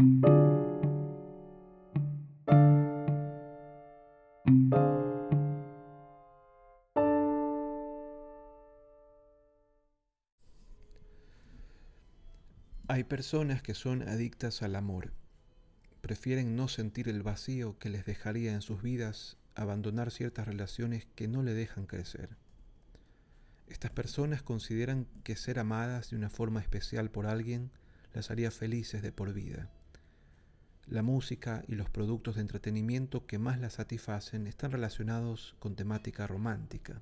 Hay personas que son adictas al amor. Prefieren no sentir el vacío que les dejaría en sus vidas abandonar ciertas relaciones que no le dejan crecer. Estas personas consideran que ser amadas de una forma especial por alguien las haría felices de por vida. La música y los productos de entretenimiento que más las satisfacen están relacionados con temática romántica.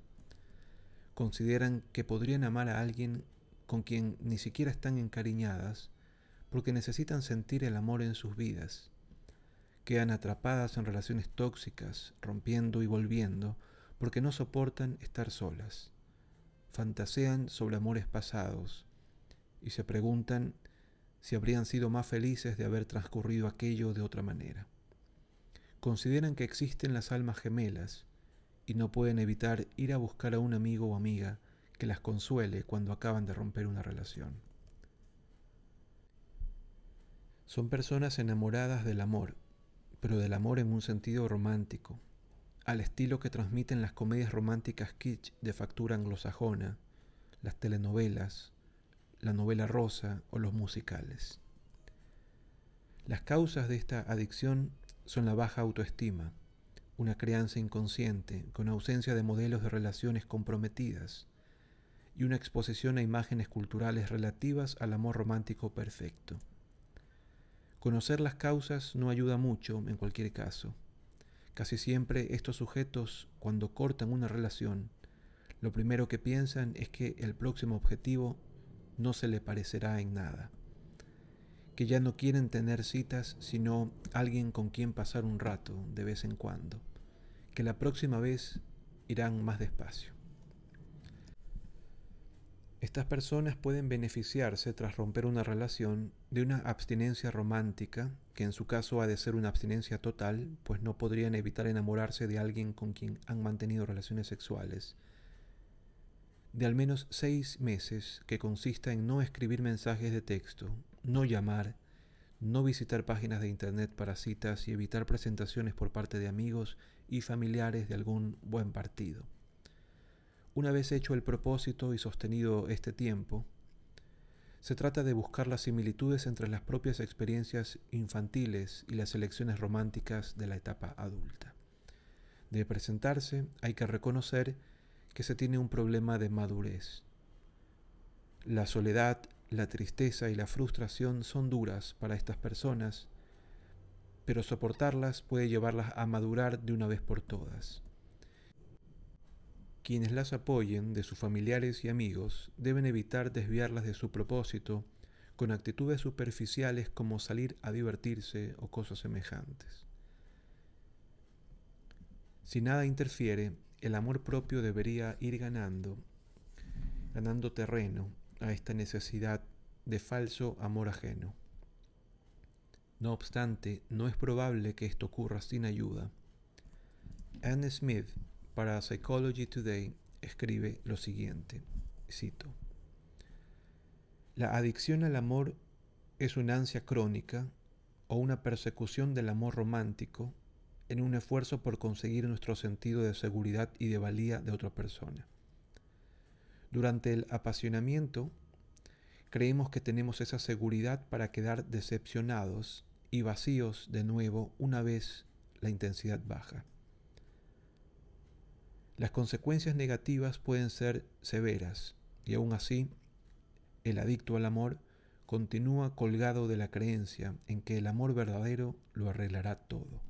Consideran que podrían amar a alguien con quien ni siquiera están encariñadas, porque necesitan sentir el amor en sus vidas. Quedan atrapadas en relaciones tóxicas, rompiendo y volviendo, porque no soportan estar solas. Fantasean sobre amores pasados y se preguntan si habrían sido más felices de haber transcurrido aquello de otra manera. Consideran que existen las almas gemelas y no pueden evitar ir a buscar a un amigo o amiga que las consuele cuando acaban de romper una relación. Son personas enamoradas del amor, pero del amor en un sentido romántico, al estilo que transmiten las comedias románticas kitsch de factura anglosajona, las telenovelas, la novela rosa o los musicales. Las causas de esta adicción son la baja autoestima, una crianza inconsciente con ausencia de modelos de relaciones comprometidas, y una exposición a imágenes culturales relativas al amor romántico perfecto. Conocer las causas no ayuda mucho en cualquier caso. Casi siempre estos sujetos, cuando cortan una relación, lo primero que piensan es que el próximo objetivo no se le parecerá en nada, que ya no quieren tener citas sino alguien con quien pasar un rato de vez en cuando, que la próxima vez irán más despacio. Estas personas pueden beneficiarse tras romper una relación de una abstinencia romántica, que en su caso ha de ser una abstinencia total, pues no podrían evitar enamorarse de alguien con quien han mantenido relaciones sexuales, de al menos seis meses, que consista en no escribir mensajes de texto, no llamar, no visitar páginas de internet para citas y evitar presentaciones por parte de amigos y familiares de algún buen partido. Una vez hecho el propósito y sostenido este tiempo, se trata de buscar las similitudes entre las propias experiencias infantiles y las elecciones románticas de la etapa adulta. De presentarse, hay que reconocer que se tiene un problema de madurez. La soledad, la tristeza y la frustración son duras para estas personas, pero soportarlas puede llevarlas a madurar de una vez por todas. Quienes las apoyen, de sus familiares y amigos, deben evitar desviarlas de su propósito con actitudes superficiales como salir a divertirse o cosas semejantes. Si nada interfiere, el amor propio debería ir ganando, ganando terreno a esta necesidad de falso amor ajeno. No obstante, no es probable que esto ocurra sin ayuda. Anne Smith para Psychology Today escribe lo siguiente, cito, La adicción al amor es una ansia crónica o una persecución del amor romántico en un esfuerzo por conseguir nuestro sentido de seguridad y de valía de otra persona. Durante el apasionamiento, creemos que tenemos esa seguridad para quedar decepcionados y vacíos de nuevo una vez la intensidad baja. Las consecuencias negativas pueden ser severas y aún así el adicto al amor continúa colgado de la creencia en que el amor verdadero lo arreglará todo.